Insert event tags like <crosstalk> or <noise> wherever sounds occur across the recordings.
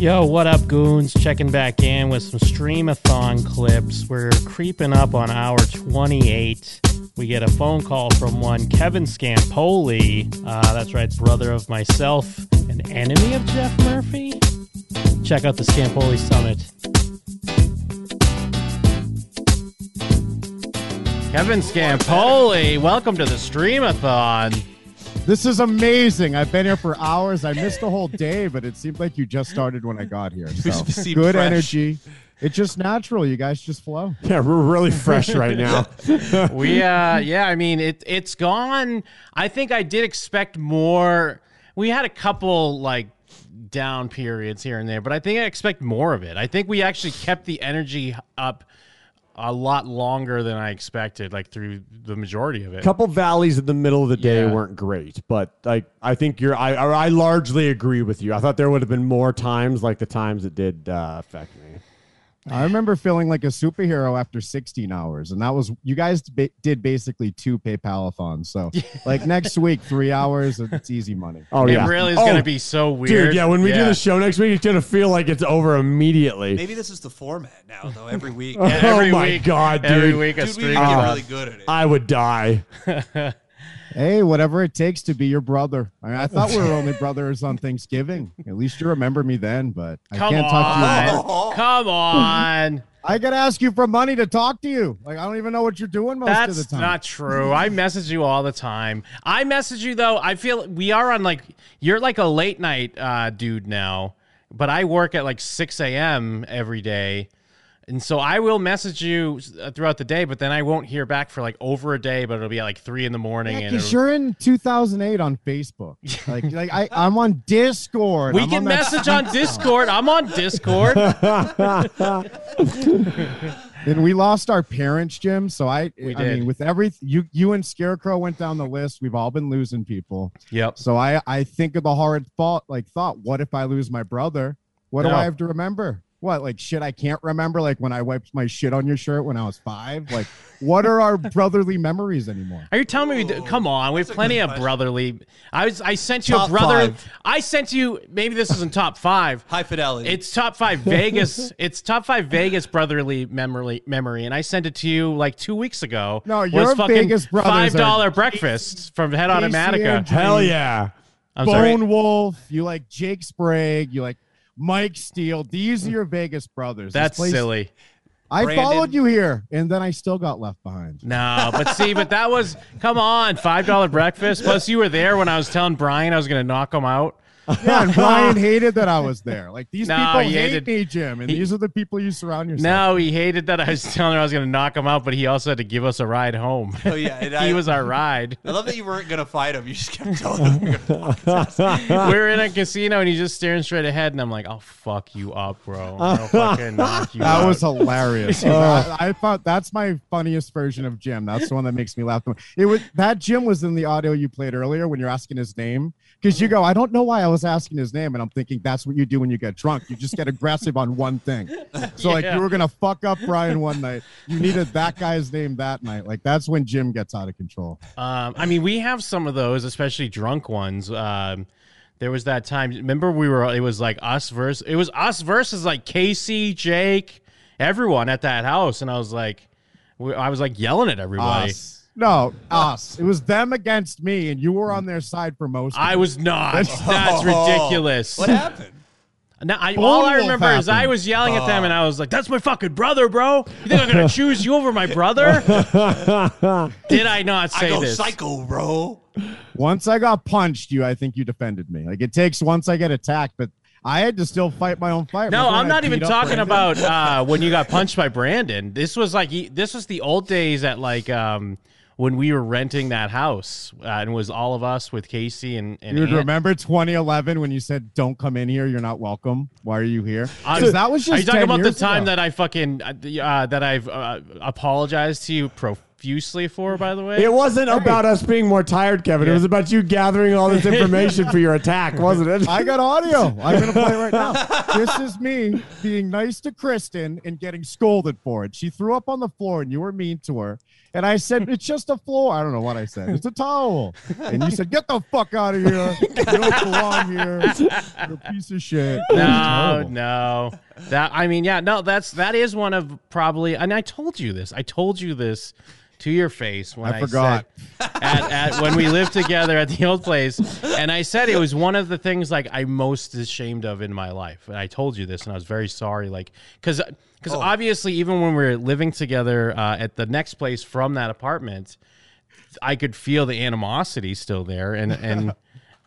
Yo, what up, goons? Checking back in with some streamathon clips. We're creeping up on hour 28. We get a phone call from one Kevin Scampoli. Uh, that's right, brother of myself, an enemy of Jeff Murphy. Check out the Scampoli Summit. Kevin Scampoli, welcome to the streamathon. This is amazing. I've been here for hours. I missed a whole day, but it seemed like you just started when I got here. <laughs> So good fresh. energy. It's just natural. You guys just flow. Yeah, we're really fresh right now. <laughs> we uh yeah i mean it it's gone i think i did expect more we had a couple like down periods here and there but i think i expect more of it i think we actually kept the energy up a lot longer than i expected like through the majority of it A couple valleys in the middle of the day Yeah. weren't great, but like I think you're I I largely agree with you. I thought there would have been more times like the times it did uh, affect me. I remember feeling like a superhero after 16 hours, and that was you guys ba- did basically two PayPal-a-thons. So, <laughs> like next week, three hours, it's easy money. Oh it yeah, really is oh, gonna be so weird Dude, yeah, when we do the show next week, it's gonna feel like it's over immediately. Maybe this is the format now, though. Every week, <laughs> Oh every my week God, every dude. week a dude, we stream get Uh, really good at it. I would die. <laughs> Hey, whatever it takes to be your brother. I, mean, I thought we were only brothers on Thanksgiving. At least you remember me then, but I come can't talk to you. on come on I gotta ask you for money to talk to you. Like I don't even know what you're doing most of the That's time. not true. I message you all the time. I message you though. I feel we are on like you're like a late night uh, dude now, but I work at like 6 a.m. every day, and so I will message you uh, throughout the day. But then I won't hear back for like over a day. But it'll be like three in the morning. Yeah, and 'cause it'll- you're in 2008 on Facebook. <laughs> Like, like I, I'm on Discord. we I'm can on message <laughs> on Discord. I'm on Discord. <laughs> And we lost our parents, Jim. So I, We I did. mean, with every you, you and Scarecrow went down the list. We've all been losing people. yep. So I, I think of the horrid thought, like thought, what if I lose my brother? What do I have to remember? What, like shit I can't remember? Like when I wiped my shit on your shirt when I was five? Like, what are our <laughs> brotherly memories anymore? Are you telling me? We come on, we have plenty of brotherly. I was. I sent you Top a brother. five. I sent you. Maybe this isn't top five. High fidelity. It's top five Vegas. <laughs> it's top five Vegas brotherly memory memory, and I sent it to you like two weeks ago. No, Was your fucking Vegas brothers five are- dollar breakfast from Head Casey Automatica. Hell yeah. I'm sorry. Bone Wolf. You like Jake Sprague. You like Mike Steele. These are your Vegas brothers. That's place- silly. I Brandon. followed you here, and then I still got left behind. No, but see, but that was come on, five dollar breakfast. Plus, you were there when I was telling Brian I was going to knock him out. <laughs> Yeah, and Brian hated that I was there. Like these No, people hate hated- me, Jim, and he- these are the people you surround yourself. No, he hated that I was telling him I was going to knock him out, but he also had to give us a ride home. oh yeah, and <laughs> he I, was our ride. I love that you weren't gonna fight him. You just kept telling him. You're gonna we <laughs> were in a casino and he's just staring straight ahead, and I'm like, "I'll fuck you up, bro. I'll fucking knock you That out." was hilarious. I, I thought that's my funniest version of Jim. That's the one that makes me laugh. the most. It was that Jim was in the audio you played earlier when you're asking his name because you go, I don't know why I was asking his name, and I'm thinking that's what you do when you get drunk. You just get aggressive on one thing. So like you were gonna fuck up Brian one night. You needed that guy's name that night. Like that's when Jim gets out of control. Um, I mean, we have some of those, especially drunk ones. Um, there was that time. Remember, we were. It was like us versus. It was us versus like Casey, Jake, everyone at that house, and I was like, we, I was like yelling at everybody. Us. No, us. It was them against me, and you were on their side for most. of I was not. That's ridiculous. What happened? Now, I, all I Wolf remember is I was yelling at them, and I was like, "That's my fucking brother, bro. You think I'm gonna <laughs> choose you over my brother?" <laughs> Did I not I say go this? psycho, bro. Once I got punched, you, I think you defended me. Like it takes once I get attacked, but I had to still fight my own fight. No, Remember I'm not even talking Brandon? about uh, when you got <laughs> punched by Brandon. This was like this was the old days at like um, when we were renting that house, uh, and it was all of us with Casey and and Ant. remember 2011 when you said, "Don't come in here. You're not welcome. Why are you here?" I'm- 'Cause that was just. Are you talking about the time ago. that I fucking uh, uh, that I've uh, apologized to you profusely for, by the way. It wasn't about us being more tired, Kevin. It was about you gathering all this <laughs> information for your attack, wasn't it? I got audio. I'm gonna play it right now. <laughs> This is me being nice to Kristen and getting scolded for it. She threw up on the floor and you were mean to her. And I said, It's just a floor. I don't know what I said. It's a towel. And you said, Get the fuck out of here. You don't belong here. You're a piece of shit. It was No, no. That I mean, yeah, no. That's that is one of probably, and I told you this. I told you this to your face when I I, forgot. at, at when we lived together at the old place, and I said it was one of the things like I'm most ashamed of in my life. And I told you this, and I was very sorry, like because because obviously even when we were living together uh, at the next place from that apartment, I could feel the animosity still there, and and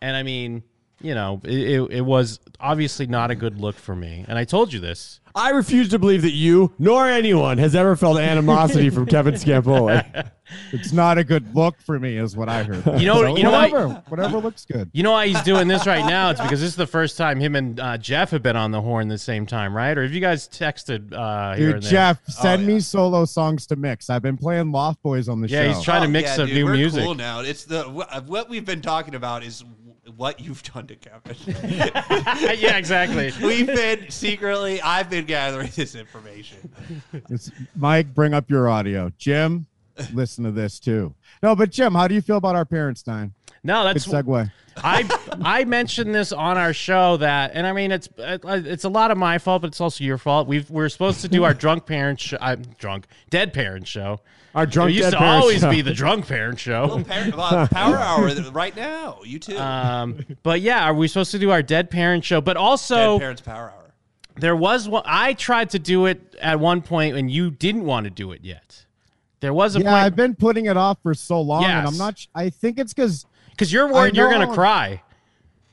and I mean, you know, it, it, it was obviously not a good look for me, and I told you this. I refuse to believe that you nor anyone has ever felt animosity from Kevin Scampoli. <laughs> It's not a good look for me, is what I heard. You know- So you know what- whatever, whatever looks good. You know why he's doing this right now? It's because this is the first time him and uh, Jeff have been on the horn the same time, right? Or have you guys texted uh, here Dude, and there? Jeff, send yeah. me solo songs to mix. I've been playing Loft Boys on the Yeah, show. Yeah, he's trying to Oh, mix yeah, some dude, new we're music. Cool now. It's the what we've been talking about is what you've done to Kevin. <laughs> yeah, exactly. we've been secretly. I've been gathering this information. It's, Mike, bring up your audio. Jim, listen to this too. No, but Jim, how do you feel about our parents dying? No, Good that's segue. I I mentioned this on our show that, and I mean it's it's a lot of my fault, but it's also your fault. We've we're supposed to do our drunk parent show. I'm drunk, dead parent show. Our drunk it used dead to always show. be the drunk parent show. Power, uh, power hour right now. You too. Um, but yeah, are we supposed to do our dead parent show? But also, Dead parents power hour. there was one. I tried to do it at one point, and you didn't want to do it yet. There was a Yeah, point I've been putting it off for so long, and I'm not. I think it's because because you're worried you're gonna how- cry.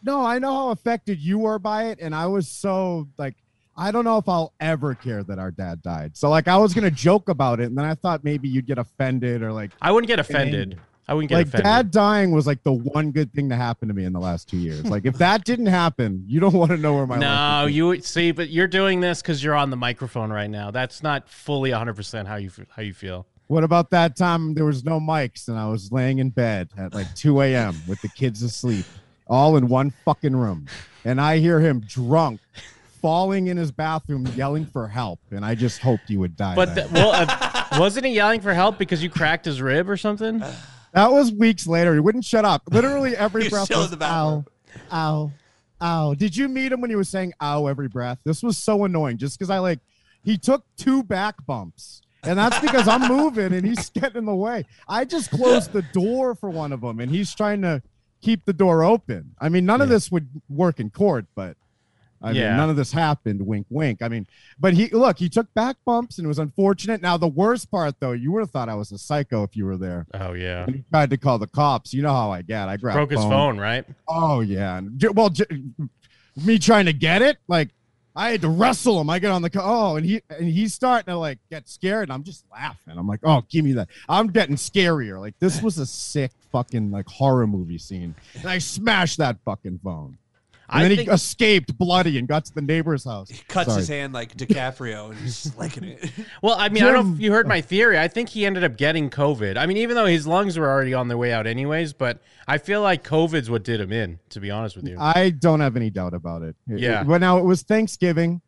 no, I know how affected you were by it, and I was so like, I don't know if I'll ever care that our dad died. So like, I was gonna joke about it, and then I thought maybe you'd get offended or like, I wouldn't get offended. I wouldn't get like offended. dad dying was like the one good thing to happen to me in the last two years. Like, if that didn't happen, you don't want to know where my life no, would you see, but you're doing this because you're on the microphone right now. That's not fully 100 percent how you how you feel. What about that time there was no mics and I was laying in bed at like 2 a.m. with the kids asleep, all in one fucking room. And I hear him drunk, falling in his bathroom, yelling for help. And I just hoped he would die. But that, the, well, uh, wasn't he yelling for help because you cracked his rib or something? That was weeks later. He wouldn't shut up. Literally every <laughs> He's breath still in was the bathroom. ow, ow, ow. Did you meet him when he was saying ow every breath? This was so annoying just because I like, he took two back bumps. And that's because I'm moving and he's getting in the way. I just closed the door for one of them and he's trying to keep the door open. I mean, none of this would work in court, but I Yeah. mean, none of this happened. Wink, wink. I mean, but he look, he took back bumps and it was unfortunate. Now, the worst part though, you would have thought I was a psycho if you were there. Oh yeah, When he tried to call the cops, you know how I get. I grabbed broke his phone, right? Oh yeah. Well, j- me trying to get it, like I had to wrestle him. I get on the oh, and he and he's starting to like get scared, and I'm just laughing. I'm like, oh, give me that. I'm getting scarier. Like this was a sick fucking like horror movie scene, and I smashed that fucking phone. And I then think- he escaped bloody and got to the neighbor's house. He cuts Sorry. his hand like DiCaprio and he's just licking it. <laughs> Well, I mean, I don't know if you heard my theory. I think he ended up getting COVID. I mean, even though his lungs were already on their way out anyways, but I feel like COVID's what did him in. To be honest with you. I don't have any doubt about it. It- Yeah. it- But now it was Thanksgiving,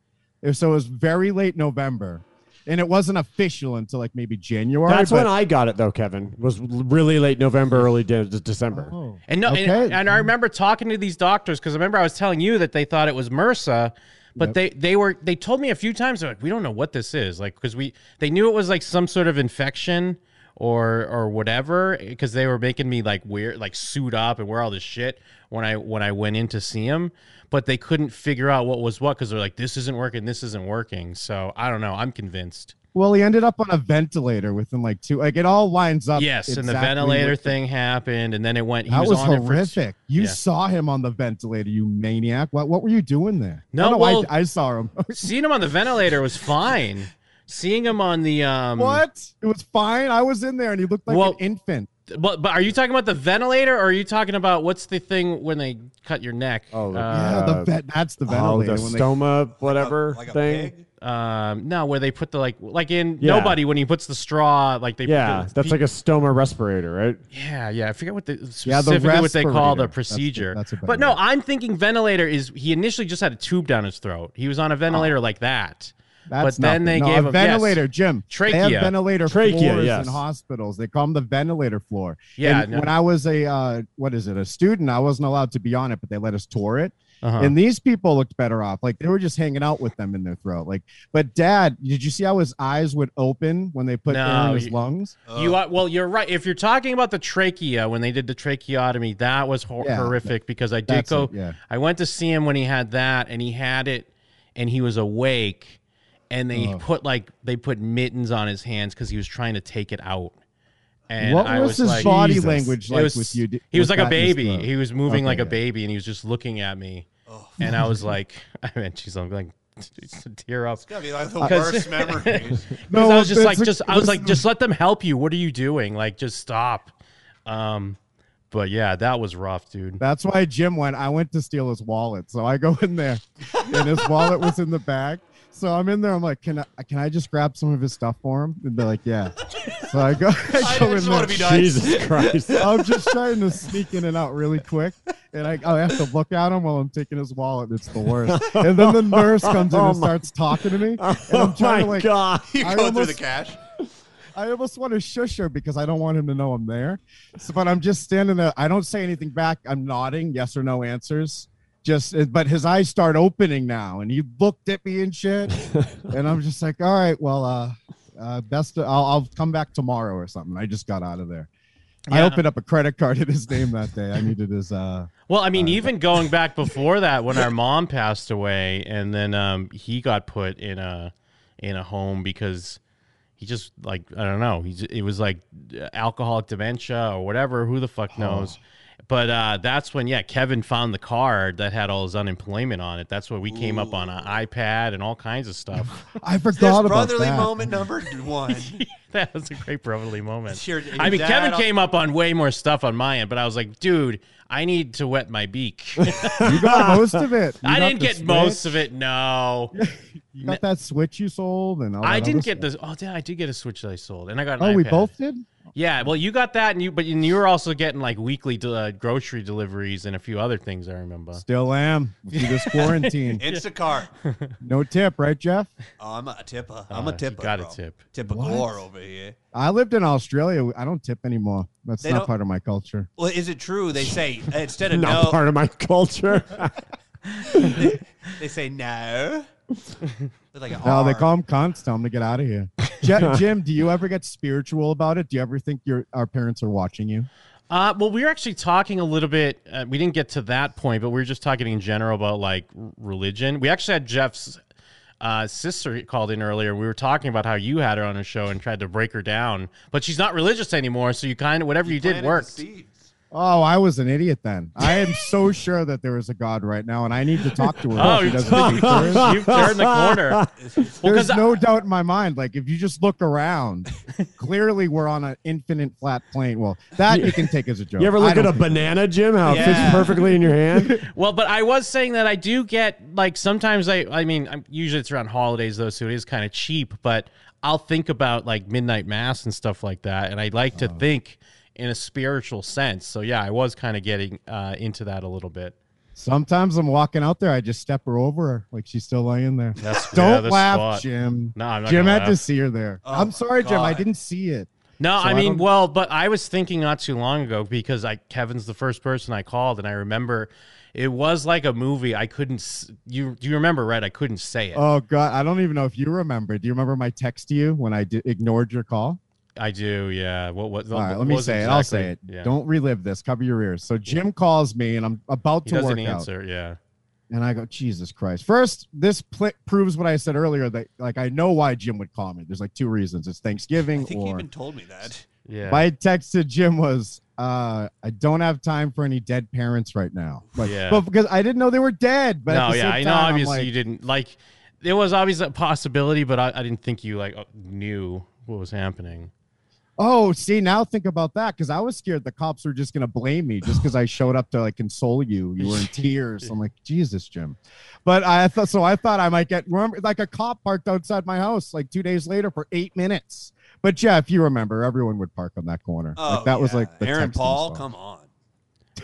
so it was very late November, and it wasn't official until like maybe January. That's but- when I got it though, Kevin. Was really late November, early de- December. Oh. And no, Okay. and, and I remember talking to these doctors because I remember I was telling you that they thought it was MRSA, but they they were they told me a few times they're like we don't know what this is like because we they knew it was like some sort of infection or or whatever because they were making me like weird like suit up and wear all this shit when I when I went in to see him, but they couldn't figure out what was what because they're like this isn't working, this isn't working. So I don't know. I'm convinced. Well, he ended up on a ventilator within like two. Like it all lines up. yes, and the ventilator thing happened, and then it went. He That was, was, on it for- horrific. you yeah. saw him on the ventilator, you maniac. What what were you doing there? No, Oh, no, well- I, I saw him. Seeing him on the ventilator was fine. <laughs> Seeing him on the um what? It was fine. I was in there, and he looked like Well- an infant. But, but are you talking about the ventilator or are you talking about what's the thing when they cut your neck? Oh, Uh, yeah, the vet. That's the ventilator. Oh, the when they- stoma, whatever like a thing. pig. Um, no, where they put the like, like in Yeah. nobody when he puts the straw, like they. Yeah, put the, that's like a stoma respirator, right? Yeah, yeah. I forget what the Yeah, the specifically what they call the respirator. That's procedure. that's but no. I'm thinking ventilator is he initially just had a tube down his throat. He was on a ventilator like that. That's but then nothing. they no, gave a him yes. ventilator, Jim. They Trachea. have ventilator Trachea, floors yes. in hospitals. They call them the ventilator floor. Yeah, And no. when I was a uh, what is it, a student, I wasn't allowed to be on it, but they let us tour it. Uh-huh. And these people looked better off. Like they were just hanging out with them in their throat. Like, but Dad, did you see how his eyes would open when they put air in his you- lungs? You are, well, you're right. If you're talking about the trachea when they did the tracheotomy, that was hor- Yeah, horrific because I did go. it, yeah. I went to see him when he had that, and he had it, and he was awake, and they Oh. put like they put mittens on his hands because he was trying to take it out. And what I was, was, his like, body Jesus. language like was- with you? Did- He was like a that in his baby. He was moving Okay, like a yeah. baby, and he was just looking at me, and I was like, <laughs> I mean, she's like, <laughs> tear up. It's gotta be like the <laughs> worst memories. Because No, I was just like, a- just I was like, just let them help you. What are you doing? Like, just stop. Um, but yeah, that was rough, dude. That's why Jim went. I went to steal his wallet, so I go in there, and his wallet was in the bag. So I'm in there. I'm like, can I can I just grab some of his stuff for him? And they're like, yeah. So I go. <laughs> I I go in just there. want to be nice. Jesus Christ. <laughs> I'm just trying to sneak in and out really quick, and I, I have to look at him while I'm taking his wallet. It's the worst. And then the <laughs> nurse comes in Oh and starts talking to me, and I'm Oh trying my to like, god. You I go through the cash. I almost want to shush her because I don't want him to know I'm there. So, but I'm just standing there. I don't say anything back. I'm nodding, yes or no answers. Just, but his eyes start opening now, and he looked at me and shit, <laughs> and I'm just like, all right, well, uh, uh best. I'll, I'll come back tomorrow or something. I just got out of there. I opened up a credit card in his name that day. I needed his. uh Well, I mean, even going back before that, when our mom passed away, and then um, he got put in a in a home because he just like I don't know, he's it was like alcoholic dementia or whatever. Who the fuck knows? But uh, that's when yeah, Kevin found the card that had all his unemployment on it. That's when we came up on an iPad and all kinds of stuff. <laughs> I There's forgot about brotherly that. moment number <laughs> one. <laughs> that was a great brotherly moment. Your- I mean, your Kevin dad- came up on way more stuff on my end, but I was like, dude, I need to wet my beak. <laughs> You got most of it. You I didn't the get most of it. No, <laughs> You got that switch you sold, and all I didn't get stuff. this. Oh, yeah, I did get a Switch that I sold, and I got. An Oh, we both did. Yeah, well, you got that, and you, but you, you were also getting like weekly uh, grocery deliveries and a few other things. I remember. Still am through this quarantine. Instacart. No tip, right, Jeff? Oh, I'm a tipper. Uh, I'm a you tipper. gotta bro. tip. Tipper What? galore over here. I lived in Australia. I don't tip anymore. That's They not don't- part of my culture. Well, is it true? They say <laughs> instead of Not no, part of my culture. <laughs> they say no. They're like an No, they R. call them cunts. Tell them to get out of here. <laughs> Je- Jim, do you ever get spiritual about it? Do you ever think your our parents are watching you? Uh, well, we were actually talking a little bit. Uh, we didn't get to that point, but we were just talking in general about like r- religion. We actually had Jeff's uh, sister called in earlier. We were talking about how you had her on a show and tried to break her down, but she's not religious anymore. So you kind of whatever you, did Planted the worked. Oh, I was an idiot then. I am so <laughs> sure that there is a God right now, and I need to talk to her. Oh, She you've, doesn't think there is. <laughs> you've turned the corner. Well, There's 'cause I- no doubt in my mind. Like if you just look around, <laughs> clearly we're on an infinite flat plane. Well, that you can take as a joke. You ever look at a think- banana, Jim? How it fits perfectly in your hand? Well, but I was saying that I do get like sometimes I I mean I'm, usually it's around holidays though, so it is kind of cheap. But I'll think about like midnight mass and stuff like that, and I'd like to oh. think in a spiritual sense. So yeah, I was kind of getting uh, into that a little bit. Sometimes I'm walking out there, I just step her over her like she's still laying there. That's Don't yeah, laugh, spot. Jim. No, I'm not Jim gonna had to see her there. Oh I'm my sorry, Jim. I didn't see it. No, So I I mean, don't- well, but I was thinking not too long ago because I Kevin's the first person I called, and I remember it was like a movie. I couldn't. You do you remember? Right? I couldn't say it. Oh God, I don't even know if you remember. Do you remember my text to you when I di- ignored your call? I do. Yeah. What? What? All right, what let me was say it. I'll say it. Yeah. Don't relive this. Cover your ears. So Jim calls me, and I'm about He to doesn't work out. answer. Yeah. And I go, Jesus Christ. First, this pl- proves what I said earlier that, like, I know why Jim would call me. There's like two reasons. It's Thanksgiving I think you or even told me that. Yeah. my text to Jim was, uh, I don't have time for any dead parents right now. Like, Yeah. but because I didn't know they were dead. But at no, yeah, same I know. Obviously, like, you didn't like. There was obviously a possibility, but I, I didn't think you like uh, knew what was happening. Oh, see, now think about that because I was scared the cops were just gonna blame me just because I showed up to like console you. You were in <laughs> tears. I'm like, Jesus, Jim. But I thought so. I thought I might get remember like a cop parked outside my house like two days later for eight minutes. But yeah, if you remember everyone would park on that corner. Oh, like that was like the Aaron Paul. song. Come on.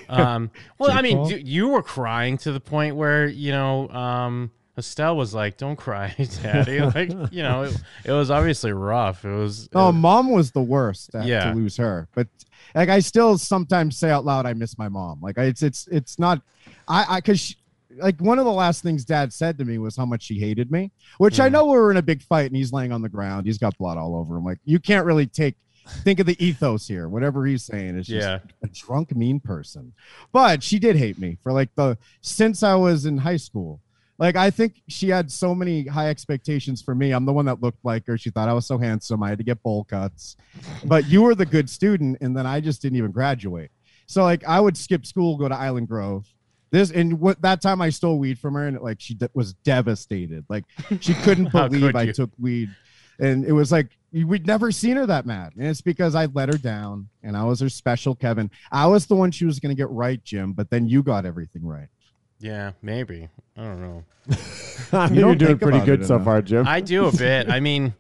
Um, well, I mean, Paul? you, you were crying to the point where you know um, Estelle was like, "Don't cry, <laughs> Daddy." <laughs> like, you know, it, it was obviously rough. It was. Oh, it- mom was the worst to, Yeah. to lose her. But like, I still sometimes say out loud, I miss my mom. Like, I, it's it's it's not, I I because like one of the last things Dad said to me was how much she hated me, which I Mm. know we were in a big fight and he's laying on the ground. He's got blood all over him. Like, you can't really take. Think of the ethos here. Whatever he's saying is just Yeah. a drunk, mean person. But she did hate me for like the since I was in high school. Like I think she had so many high expectations for me. I'm the one that looked like her. She thought I was so handsome. I had to get bowl cuts. But you were the good student, and then I just didn't even graduate. So like I would skip school, go to Island Grove. This and what that time I stole weed from her, and like she de- was devastated. Like she couldn't <laughs> believe could I took weed, and it was like we'd never seen her that mad. And it's because I let her down, and I was her special Kevin. I was the one she was gonna get right, Jim. But then you got everything right. Yeah, maybe. I don't know. <laughs> I think don't you're doing pretty good so enough. far, Jim. I do a bit. I mean,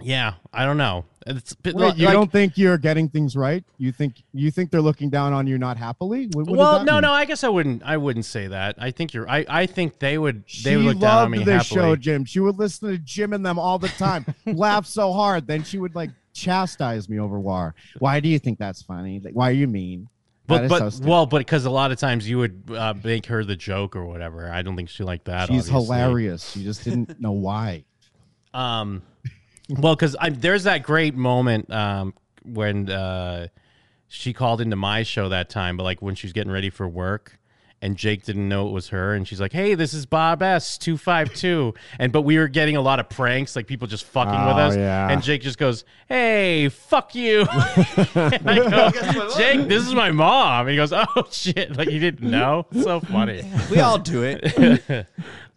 yeah, I don't know. It's but Wait, you don't think you're getting things right? You think you think they're looking down on you not happily? What, what well, no, mean? no. I guess I wouldn't. I wouldn't say that. I think you're. I, I think they would. She They would look down on loved me this happily. show, Jim. She would listen to Jim and them all the time, <laughs> laugh so hard. Then she would like chastise me over war. Why do you think that's funny? Like, why are you mean? But but so well, but because a lot of times you would uh, make her the joke or whatever. I don't think she liked that. she's obviously. hilarious. She just didn't know why. Um, well, because there's that great moment um, when uh, she called into my show that time, but like when she's getting ready for work. And Jake didn't know it was her, and she's like, "Hey, this is Bob S two five two, and but we were getting a lot of pranks, like people just fucking with Oh, us. yeah. And Jake just goes, "Hey, fuck you." <laughs> And I go, Jake, this is my mom. And he goes, "Oh <laughs> shit!" Like he didn't know. So funny. We all do it. <laughs> well,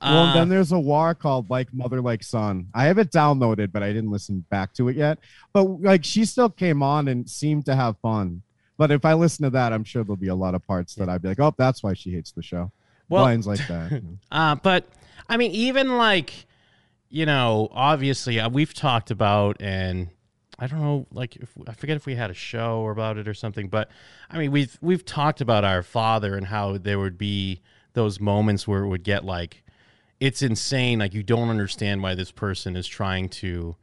Uh, then there's a war called like Mother Like Son. I have it downloaded, but I didn't listen back to it yet. But like she still came on and seemed to have fun. But if I listen to that, I'm sure there'll be a lot of parts that I'd be like, oh, that's why she hates the show. Well- Lines like <laughs> that. Uh, but I mean, even like, you know, obviously uh, we've talked about, and I don't know, like if, I forget if we had a show or about it or something, but I mean, we've we've talked about our father and how there would be those moments where it would get like, it's insane, like you don't understand why this person is trying to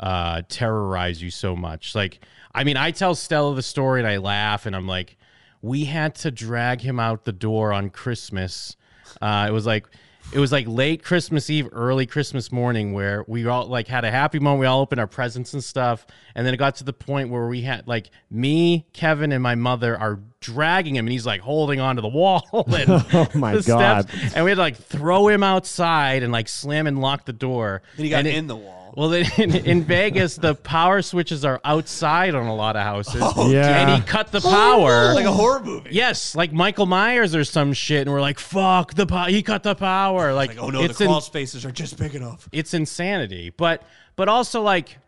uh, terrorize you so much. Like, I mean, I tell Stella the story and I laugh and I'm like, we had to drag him out the door on Christmas. Uh, it was like, it was like late Christmas Eve, early Christmas morning, where we all like had a happy moment. We all opened our presents and stuff, and then it got to the point where we had like me, Kevin, and my mother are dragging him, and he's like holding onto the wall <laughs> and <laughs> Oh, my the God. steps, and we had to like throw him outside and like slam and lock the door. Then he got And it- in the wall. Well, in, in Vegas, the power switches are outside on a lot of houses. Oh, yeah. And he cut the power. like a horror movie. yes, like Michael Myers or some shit. And we're like, fuck the power. He cut the power. Like, Like, oh no, it's the in- crawl spaces are just big enough. it's insanity. But but also like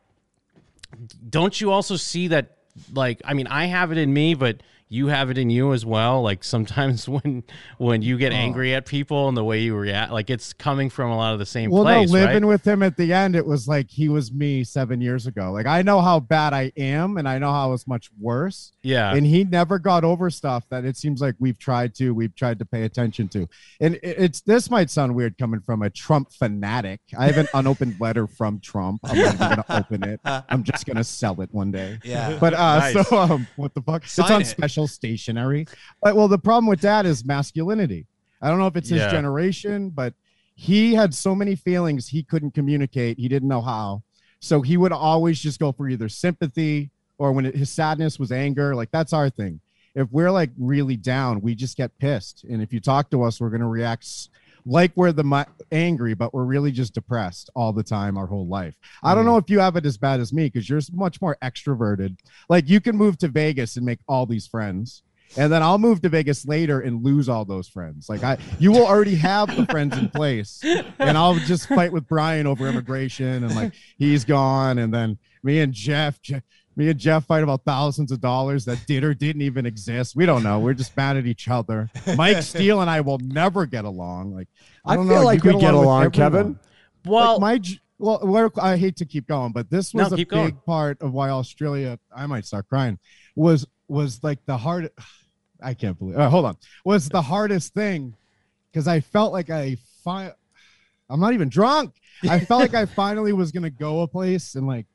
don't you also see that like I mean I have it in me but you have it in you as well like sometimes <laughs> when when you Oh. get angry at people and the way you react like it's coming from a lot of the same well, place no, living right? with him at the end, it was like he was me seven years ago. Like I know how bad I am, and I know how it's much worse. Yeah. And he never got over stuff that it seems like we've tried to we've tried to pay attention to. And it's this might sound weird coming from a trump fanatic. I have an <laughs> unopened letter from trump. I'm not gonna open it. I'm just gonna sell it one day. <laughs> Yeah. but uh Nice. so um what the fuck? Sign it's on it. special stationery. But well the problem with that is masculinity. I don't know if it's his Yeah. generation but he had so many feelings he couldn't communicate. He didn't know how. So he would always just go for either sympathy or when it, his sadness was anger like that's our thing. If we're like really down we just get pissed. And if you talk to us we're going to react like we're the angry but we're really just depressed all the time our whole life. I don't mm. know if you have it as bad as me because you're much more extroverted. Like you can move to vegas and make all these friends and then I'll move to Vegas later and lose all those friends. Like I, you will already have the friends in place, and I'll just fight with Brian over immigration, and like he's gone, and then me and Jeff, Je- Me and Jeff fight about thousands of dollars that did or didn't even exist. We don't know. We're just mad at each other. Mike <laughs> Steele and I will never get along. Like I, I don't feel know. like You we get with along, everyone. Kevin. Well, like my well, I hate to keep going, but this No, was a big going. part of why Australia. I might start crying. Was was like the hard. <sighs> I can't believe. Uh, hold on. Was the hardest thing because I felt like I fi- <sighs> I'm not even drunk. I felt like I <laughs> finally was gonna go a place and like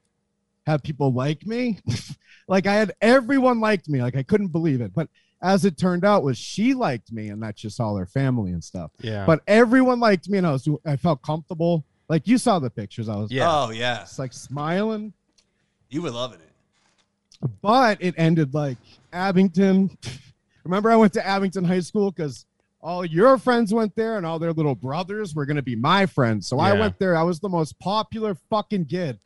have people like me. <laughs> like I had everyone liked me. Like I couldn't believe it. But as it turned out, was she liked me, and that's just all her family and stuff. yeah. But everyone liked me, and I was I felt comfortable. Like you saw the pictures, I was Yeah. Oh yeah, It's like smiling. you were loving it. But it ended like Abington. <laughs> Remember, I went to Abington High School because all your friends went there, and all their little brothers were gonna be my friends. So I went there. I was the most popular fucking kid.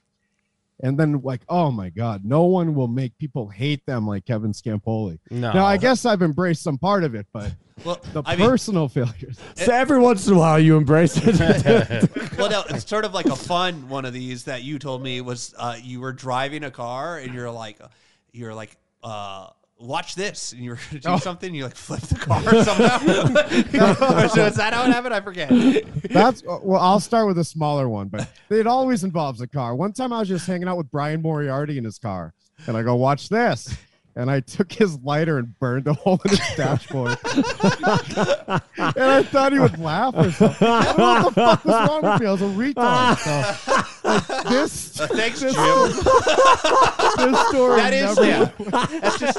And then, like, oh my god, no one will make people hate them like Kevin Scampoli. no. Now, I guess I've embraced some part of it, but Well, the I mean, personal failures. So every once in a while, you embrace it. <laughs> well, no, it's sort of like a fun one of these that you told me was uh, you were driving a car and you're like, you're like, uh, watch this, and you were gonna do Oh. something, you like flip the car <laughs> somehow. <laughs> so is that how it happened? I forget. That's uh, well, I'll start with a smaller one, but it always involves a car. One time I was just hanging out with Brian Moriarty in his car, and I go, "Watch this." And I took his lighter and burned a hole in his dashboard. and I thought he would laugh or something. I don't know what the fuck was wrong with me. I was a retard. So, like, this, Thanks, this, Jim. this story That is never yeah. That's just.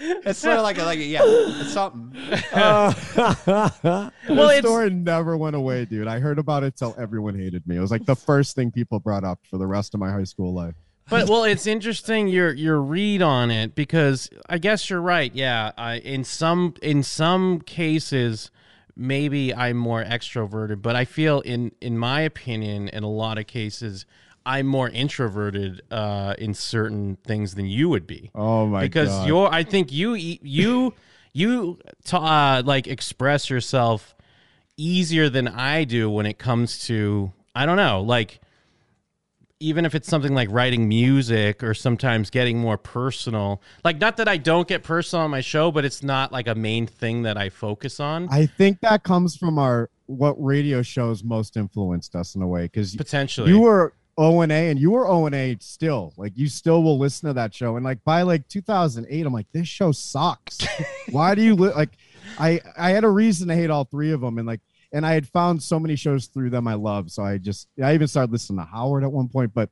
It's sort of like a, like a, yeah, it's something. Uh, <laughs> well, this it's story never went away, dude. I heard about it till everyone hated me. It was like the first thing people brought up for the rest of my high school life. But well, it's interesting your your read on it because I guess you're right. Yeah, I, in some in some cases, maybe I'm more extroverted, but I feel in in my opinion, in a lot of cases, I'm more introverted uh, in certain things than you would be. Oh my because god. you're I think you you you ta uh, like express yourself easier than I do when it comes to I don't know like even if it's something like writing music or sometimes getting more personal like not that I don't get personal on my show but it's not like a main thing that I focus on I think that comes from our what radio shows most influenced us in a way because potentially you were O and A and you were O and A still. Like you still will listen to that show. And like by like 2008, I'm like, this show sucks. <laughs> Why do you li-? like? I I had a reason to hate all three of them, and like, and I had found so many shows through them I love. So I just I even started listening to Howard at one point. But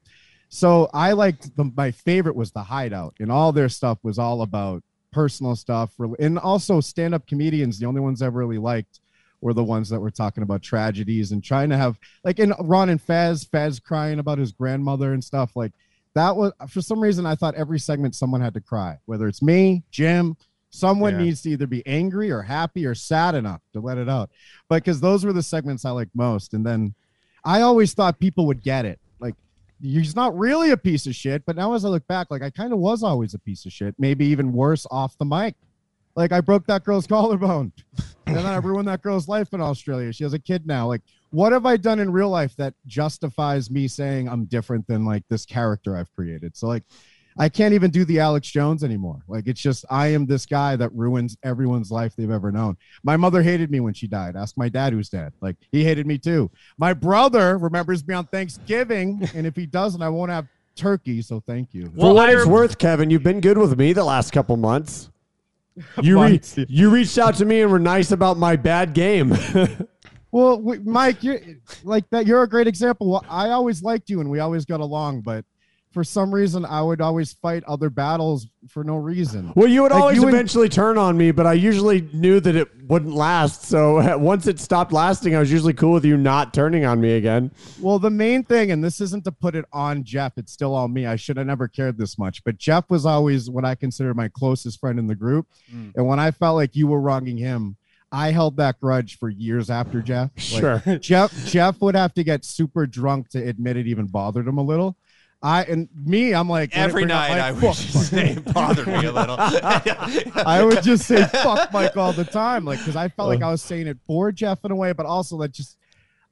so I liked the my favorite was the Hideout, and all their stuff was all about personal stuff, and also stand up comedians. The only ones I've really liked were the ones that were talking about tragedies and trying to have like in Ron and Fez, Fez crying about his grandmother and stuff like that was for some reason I thought every segment someone had to cry, whether it's me, Jim, someone Yeah. needs to either be angry or happy or sad enough to let it out. But because those were the segments I liked most. And then I always thought people would get it. Like he's not really a piece of shit, but now as I look back, like I kind of was always a piece of shit, maybe even worse off the mic. Like I broke that girl's <laughs> collarbone. and then I ruined that girl's life in Australia. She has a kid now. Like, what have I done in real life that justifies me saying I'm different than like this character I've created? So like I can't even do the Alex Jones anymore. Like it's just I am this guy that ruins everyone's life they've ever known. My mother hated me when she died. Ask my dad who's dead. Like he hated me too. My brother remembers me on Thanksgiving, and if he doesn't, I won't have turkey. So thank you. For what it's worth, Kevin, you've been good with me the last couple months. <laughs> You re- you reached out to me and were nice about my bad game. <laughs> Well, Mike, you're like that. You're a great example. Well, I always liked you, and we always got along. But for some reason, I would always fight other battles for no reason. well, you would Like, always you and- eventually turn on me, but I usually knew that it wouldn't last. So <laughs> once it stopped lasting, I was usually cool with you not turning on me again. Well, the main thing, and this isn't to put it on Jeff, it's still on me. I should have never cared this much. But Jeff was always what I consider my closest friend in the group. Mm. And when I felt like you were wronging him, I held that grudge for years after Jeff. Like, Sure. <laughs> Jeff Jeff would have to get super drunk to admit it even bothered him a little. I and me, I'm like Every bring up night I fuck, wish his name bothered me a little. <laughs> I would just say fuck Mike all the time, like because I felt like uh. I was saying it for Jeff in a way, but also that just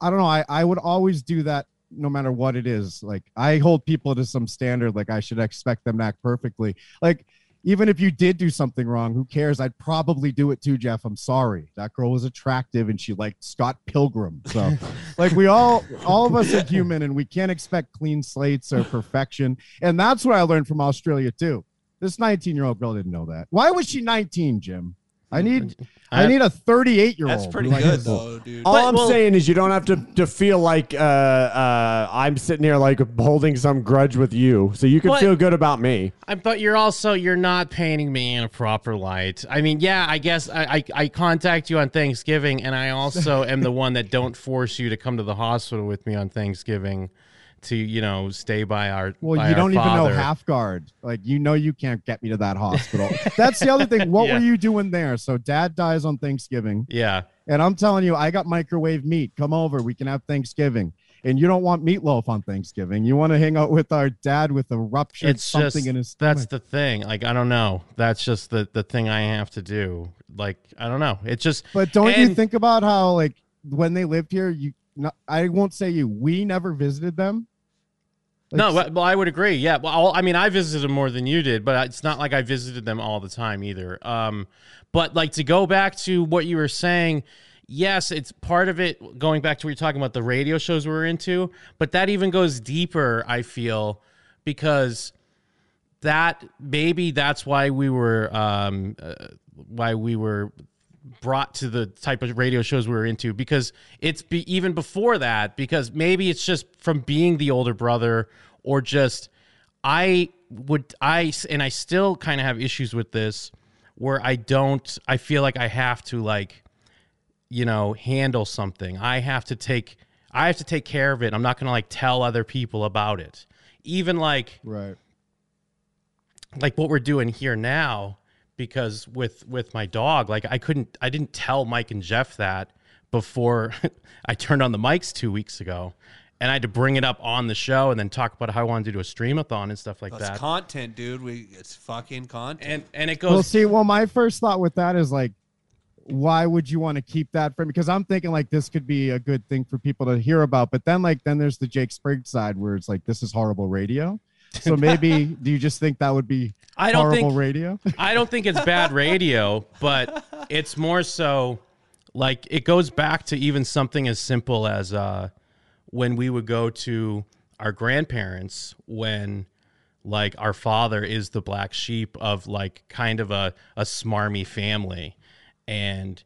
I don't know. I I would always do that no matter what it is. Like I hold people to some standard. Like I should expect them to act perfectly. Like even if you did do something wrong, who cares? I'd probably do it too, Jeff. I'm sorry. That girl was attractive and she liked Scott Pilgrim. So, <laughs> like, we all, all of us are human and we can't expect clean slates or perfection. And that's what I learned from Australia, too. This 19 year old girl didn't know that. Why was she 19, Jim? I need, I need a 38 year old. That's pretty good though, dude. All But- I'm well- saying is you don't have to, to feel like uh, uh, I'm sitting here like holding some grudge with you, so you can But- feel good about me. I, but you're also you're not painting me in a proper light. I mean, yeah, I guess I, I, I contact you on Thanksgiving, and I also <laughs> am the one that don't force you to come to the hospital with me on Thanksgiving to you know stay by our. Well, by you our don't even know half guard. Like you know you can't get me to that hospital. <laughs> That's the other thing. What Yeah. were you doing there? So dad dies on Thanksgiving, Yeah, and I'm telling you, I got microwave meat. Come over, we can have Thanksgiving. And you don't want meatloaf on Thanksgiving. You want to hang out with our dad with a rupture it's something just in his that's the thing. Like I don't know. That's just the the thing I have to do. Like I don't know. It's just But don't you think about how like when they lived here, you I won't say you, we never visited them. No, well, well, I would agree. Yeah. Well, I'll- I mean, I visited them more than you did, but it's not like I visited them all the time either. Um, but like to go back to what you were saying, yes, it's part of it going back to what you're talking about the radio shows we're into, but that even goes deeper, I feel, because that maybe that's why we were um, uh, why we were brought to the type of radio shows we were into because it's be, even before that because maybe it's just from being the older brother or just I would I and I still kind of have issues with this where I don't I feel like I have to like you know handle something. I have to take I have to take care of it. I'm not going to like tell other people about it. Even like right. like what we're doing here now because with with my dog like i couldn't i didn't tell mike and jeff that before <laughs> i turned on the mics two weeks ago and i had to bring it up on the show and then talk about how i wanted to do a streamathon and stuff like That's that content, dude. We it's fucking content. and and it goes Well, goes see, well, my first thought with that is like, why would you want to keep that from? Because I'm thinking like this could be a good thing for people to hear about. But then like then there's the Jake Spriggs side where it's like this is horrible radio. So <laughs> maybe do you just think that would be I don't horrible think- radio? I don't think it's bad radio, but it's more so like it goes back to even something as simple as uh, when we would go to our grandparents when like our father is the black sheep of like kind of a, a smarmy family and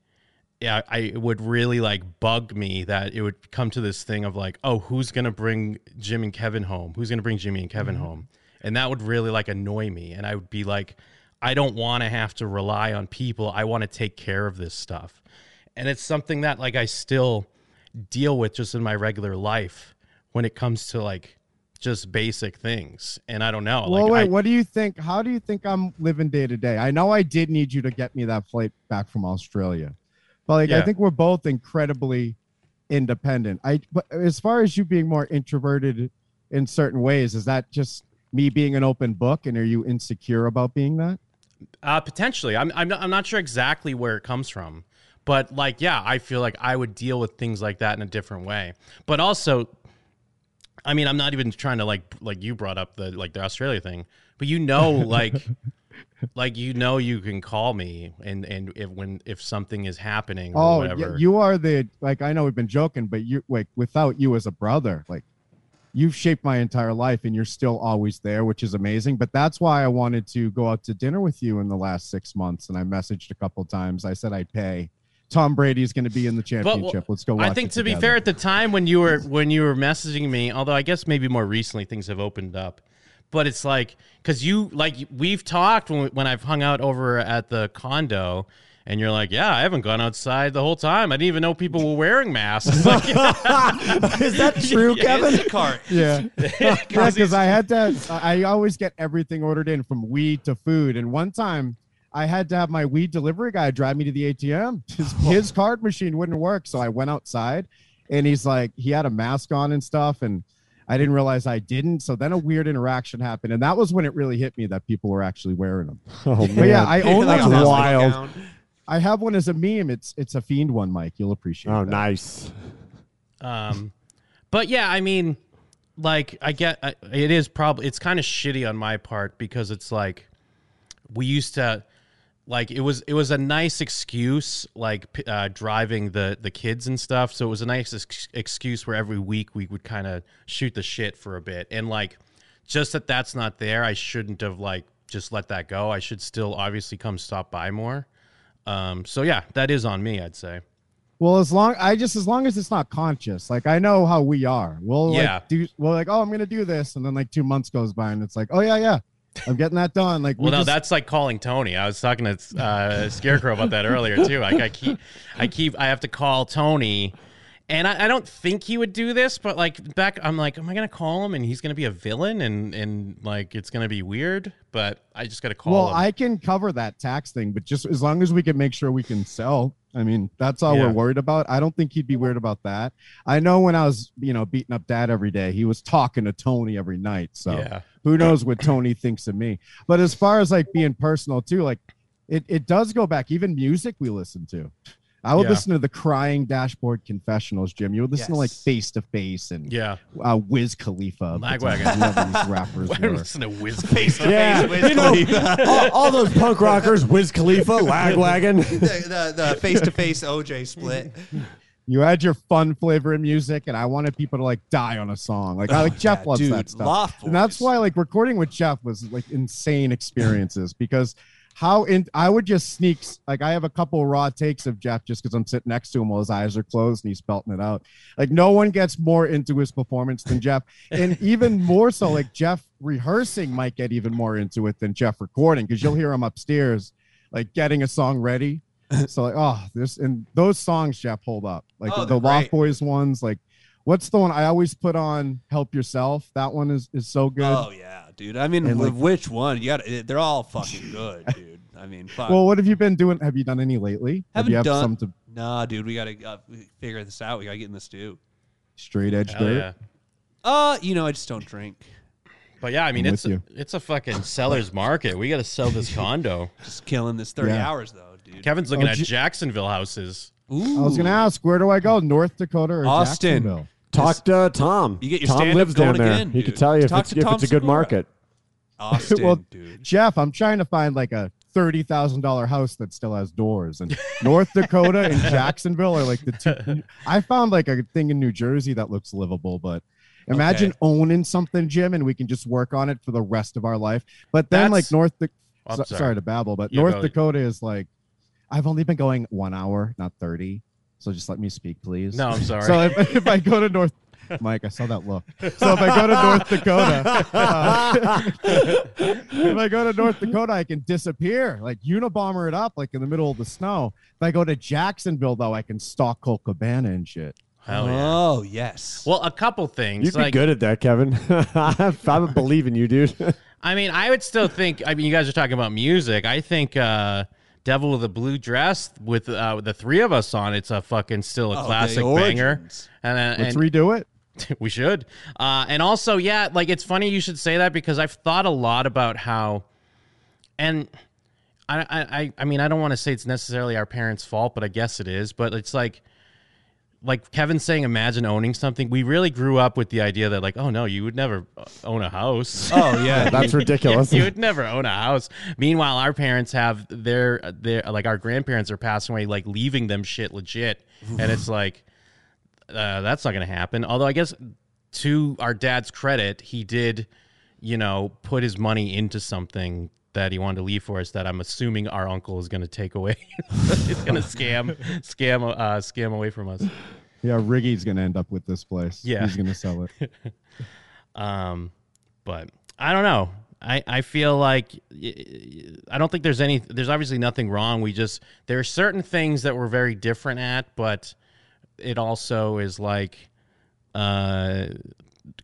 yeah I it would really like bug me that it would come to this thing of like oh who's gonna bring Jim and Kevin home? Who's gonna bring Jimmy and Kevin mm-hmm. home? And that would really like annoy me and I would be like I don't want to have to rely on people. I want to take care of this stuff. And it's something that like I still deal with just in my regular life when it comes to like just basic things and I don't know well, like wait, I, what do you think? How do you think I'm living day to day? I know I did need you to get me that flight back from Australia, but like I think we're both incredibly independent. I but as far as you being more introverted in certain ways, is that just me being an open book, and are you insecure about being that? Uh, potentially, I'm, I'm not, I'm not sure exactly where it comes from, but like, yeah, I feel like I would deal with things like that in a different way. But also, I mean, I'm not even trying to like like you brought up the like the Australia thing, but you know, like, <laughs> like you know, you can call me and and if when if something is happening or Oh, whatever. yeah, you are the like. I know we've been joking, but you like without you as a brother, like you've shaped my entire life, and you're still always there, which is amazing. But that's why I wanted to go out to dinner with you in the last six months, and I messaged a couple times. I said I'd pay. Tom Brady's going to be in the But, championship. Let's go. Watch I think to be fair, at the time when you were when you were messaging me, although I guess maybe more recently things have opened up, but it's like because you like we've talked when, when I've hung out over at the condo. And you're like, yeah, I haven't gone outside the whole time. I didn't even know people were wearing masks. <laughs> Like, <laughs> Is that true, Kevin? Instacart. <laughs> Yeah, yeah, because I had to. I always get everything ordered in from weed to food, and one time I had to have my weed delivery guy drive me to the ATM. His, oh. his card machine wouldn't work, so I went outside, and he's like, he had a mask on and stuff, and I didn't realize I didn't. So then a weird interaction happened, and that was when it really hit me that people were actually wearing them. Oh, But yeah, I own Like a. That's hospital wild. gown. I have one as a meme. It's it's a fiend one, Mike. You'll appreciate. It. Oh, that. nice. um, but yeah, I mean, like I get I- it is probably it's kind of shitty on my part because it's like we used to like it was it was a nice excuse like uh, driving the the kids and stuff so it was a nice ex- excuse where every week we would kind of shoot the shit for a bit and like just that that's not there i shouldn't have like just let that go i should still obviously come stop by more um so yeah that is on me i'd say Well, as long I just as long as it's not conscious. Like I know how we are. We'll Yeah. like do we're like, oh, I'm gonna do this, and then like two months goes by, and it's like, oh yeah, yeah, I'm getting that done. Like, we Well, no, just- that's like calling Tony. I was talking to uh, Scarecrow about that earlier too. Like I keep, I keep, I have to call Tony, and I, I don't think he would do this, but like back, I'm like, am I gonna call him and he's gonna be a villain and and like it's gonna be weird? But I just gotta call well, him. I can cover that tax thing, but just as long as we can make sure we can sell. I mean, that's all Yeah. we're worried about. I don't think he'd be weird about that. I know when I was, you know, beating up dad every day, he was talking to Tony every night. So yeah, who knows what Tony thinks of me. But as far as like being personal too, like it, it does go back. Even music we listen to. I would Yeah. listen to the crying dashboard confessionals, Jim. You would listen to like face to face and yeah. uh, Wiz Khalifa. Lagwagon. Whoever these <laughs> rappers Why were. listen to Wiz Face to Yeah, face with you know, all, all those punk rockers, Wiz Khalifa, <laughs> Lagwagon. the the face to face OJ split. You had your fun flavor in music, and I wanted people to like die on a song. Like I like Jeff yeah, loves dude, that stuff. And that's why like recording with Jeff was like insane experiences because how in I would just sneak like I have a couple raw takes of Jeff just because I'm sitting next to him while his eyes are closed and he's belting it out. Like no one gets more into his performance than Jeff, and <laughs> even more so like Jeff rehearsing might get even more into it than Jeff recording because you'll hear him upstairs like getting a song ready. So like oh this and those songs Jeff hold up like Oh, the Loft. Boys ones like. What's the one I always put on? Help yourself. That one is is so good. Oh yeah, dude. I mean, And, with like- which one? You got? They're all fucking good, dude. I mean, fuck. Well, what have you been doing? Have you done any lately? have Haven't you have done- some to nah, dude. We gotta uh, figure this out. We gotta get in the stew. straight edge Hell dirt? yeah. Uh, you know, I just don't drink. But yeah, I mean, I'm it's a, you. it's a fucking seller's market. We got to sell this <laughs> condo. Just killing this thirty Yeah. hours though, dude. Kevin's looking Oh, at J- Jacksonville houses. Ooh. I was gonna ask, where do I go? North Dakota or Austin. Talk to Tom. You get your Tom stand-up lives down going there. again, he can dude. tell you if Talk it's, to if Tom it's a good Segura. market. Austin, <laughs> Well, dude. Jeff, I'm trying to find like a thirty thousand dollar house that still has doors, and <laughs> North Dakota and Jacksonville are like the two. <laughs> I found like a thing in New Jersey that looks livable, but imagine Okay. owning something, Jim, and we can just work on it for the rest of our life. But then, That's- like North, Da- oh, I'm so- sorry. sorry to babble, but You North go. Dakota is like, I've only been going one hour, not thirty. So just let me speak, please. No, I'm sorry. <laughs> So if, if I go to North, Mike, I saw that look. So if I go to North Dakota, uh, <laughs> if I go to North Dakota, I can disappear, like Unabomber it up, like in the middle of the snow. If I go to Jacksonville, though, I can stalk Colt Cabana and shit. Hell yeah. Oh yes. Well, a couple things. You'd be like, good at that, Kevin. <laughs> I'm believing you, dude. I mean, I would still think. I mean, you guys are talking about music. I think uh, "Devil with a Blue Dress" with uh, with the three of us on, it's a fucking still a Oh, classic banger. And, uh, Let's and redo it. <laughs> we should. Uh, and also, yeah, like it's funny you should say that because I've thought a lot about how, and I, I, I- I mean, I don't want to say it's necessarily our parents' fault, but I guess it is. But it's like, like Kevin saying, imagine owning something. We really grew up with the idea that, like, oh no, you would never own a house. Oh yeah. <laughs> That's ridiculous. you would never own a house. Meanwhile, our parents have their their like our grandparents are passing away, like leaving them shit legit, and it's like uh, that's not going to happen. Although I guess to our dad's credit, he did, you know, put his money into something that he wanted to leave for us. That I'm assuming our uncle is going to take away. <laughs> He's going to scam scam uh, scam away from us. Yeah, Riggy's gonna end up with this place. Yeah. he's gonna sell it. <laughs> Um, but I don't know. I, I feel like I don't think there's any there's obviously nothing wrong. We just there are certain things that we're very different at, but it also is like uh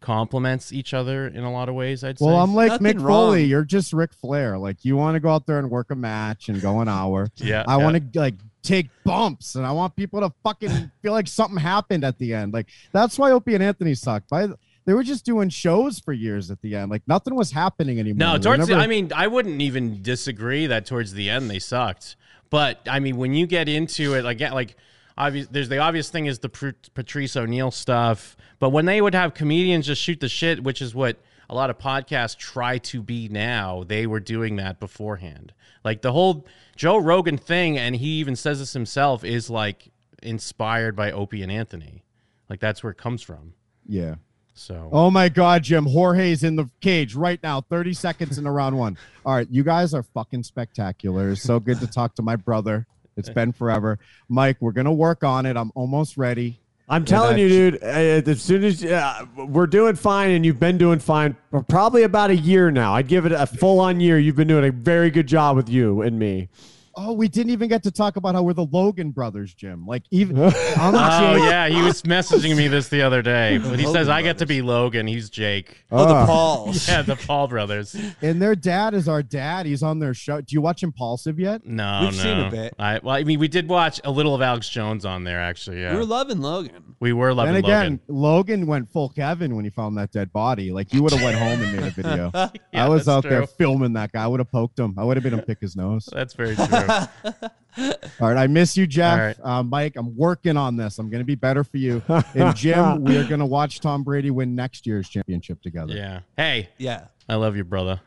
complements each other in a lot of ways, I'd say. Well, I'm like Nothing Mick Foley. wrong. You're just Ric Flair. Like you want to go out there and work a match and go an hour. <laughs> yeah. I yeah. want to like take bumps and I want people to fucking <laughs> feel like something happened at the end. Like that's why Opie and Anthony sucked. By the- they were just doing shows for years at the end. Like nothing was happening anymore. No, They towards the, I mean, I wouldn't even disagree that towards the end they sucked. But I mean, when you get into it, like, like obvious. There's the obvious thing is the Pr- Patrice O'Neal stuff, but when they would have comedians just shoot the shit, which is what a lot of podcasts try to be now, they were doing that beforehand. Like the whole Joe Rogan thing, and he even says this himself, is like inspired by Opie and Anthony. Like that's where it comes from. Yeah. So Oh my God, Jim. Jorge's in the cage right now. 30 seconds in a round one. All right. You guys are fucking spectacular. It's so good to talk to my brother. It's been forever. Mike, we're going to work on it. I'm almost ready. I'm telling you, dude. As soon as uh, we're doing fine, and you've been doing fine for probably about a year now. I'd give it a full on year. You've been doing a very good job with you and me. Oh, we didn't even get to talk about how we're the Logan brothers, Jim. Like, even I'm <laughs> Oh Jake. yeah, he was messaging me this the other day. But he says I get to be Logan. He's Jake. Oh, the Ah. Pauls. <laughs> Yeah, the Paul brothers. And their dad is our dad. He's on their show. Do you watch Impulsive yet? No, We've no. seen a bit. I well, I mean, we did watch a little of Alex Jones on there actually. Yeah, We were loving Logan. we were loving and again, Logan. Logan. went full Kevin when he found that dead body. Like you would have went home and made a video. <laughs> Yeah, I was that's out there filming that guy. I would have poked him. I would have made him pick his nose. That's very true. <laughs> All right, I miss you, Jeff. All right. Uh, Mike, I'm working on this. I'm going to be better for you. And Jim, <laughs> we are going to watch Tom Brady win next year's championship together. yeah. Hey, Yeah. I love you, brother.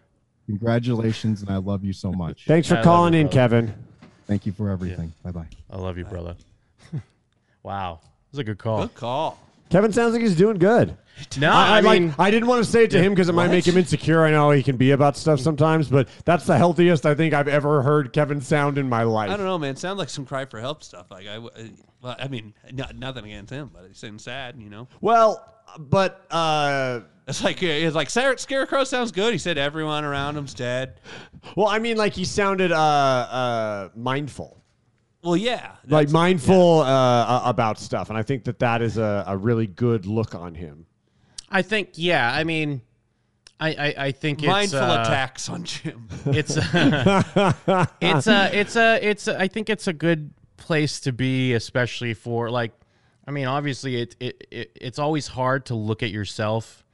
Congratulations, and I love you so much. Thanks for I calling you, in, brother. Kevin. Thank you for everything. Bye bye. I love you, brother. <laughs> wow, that was a good call. Good call. Kevin sounds like he's doing good. No, I, I, I, mean, like. I didn't want to say it to him because it might What? make him insecure. I know he can be about stuff sometimes, but that's the healthiest I think I've ever heard Kevin sound in my life. I don't know, man. Sound like some cry for help stuff. Like I, uh, well, I mean, not, nothing against him, but he's saying sad, you know. Well, but uh, It's like it's like Scare- Scarecrow sounds good. He said everyone around him's dead. well, I mean, like he sounded uh, uh, mindful. Well, yeah, like that's- mindful uh, about stuff, and I think that that is a, a really good look on him. I think yeah. I mean, I I, I think it's mindful uh, attacks on Jim. <laughs> It's <laughs> it's a it's a it's a, I think it's a good place to be, especially for like. I mean, obviously, it, it, it it's always hard to look at yourself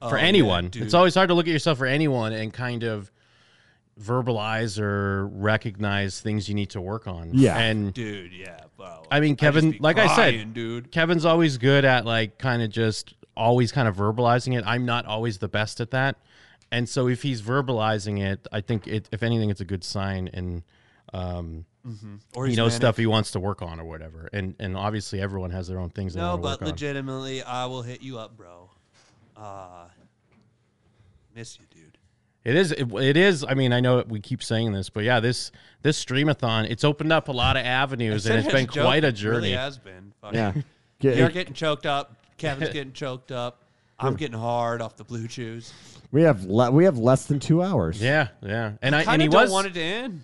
for Oh, anyone. dude. it's always hard to look at yourself for anyone and kind of verbalize or recognize things you need to work on. Yeah. and dude, yeah. Wow. I mean, Kevin, be like I said, dude. Kevin's always good at like kind of just always kind of verbalizing it. I'm not always the best at that. And so if he's verbalizing it, I think it, if anything, it's a good sign and um, Or he he's knows manic. stuff he wants to work on or whatever. And and obviously everyone has their own things they No, but work on. legitimately, I will hit you up, bro. Uh, miss you, dude. It is. It, it is. I mean, I know we keep saying this, but yeah, this this streamathon it's opened up a lot of avenues, and it's been his joke quite a Really journey. has been. Fucking- Yeah, <laughs> You're Get- getting choked up. Kevin's <laughs> getting choked up. I'm getting hard off the blue chews. we have le- we have less than two hours. Yeah, yeah, and I, Kind and he of don't was want it to end.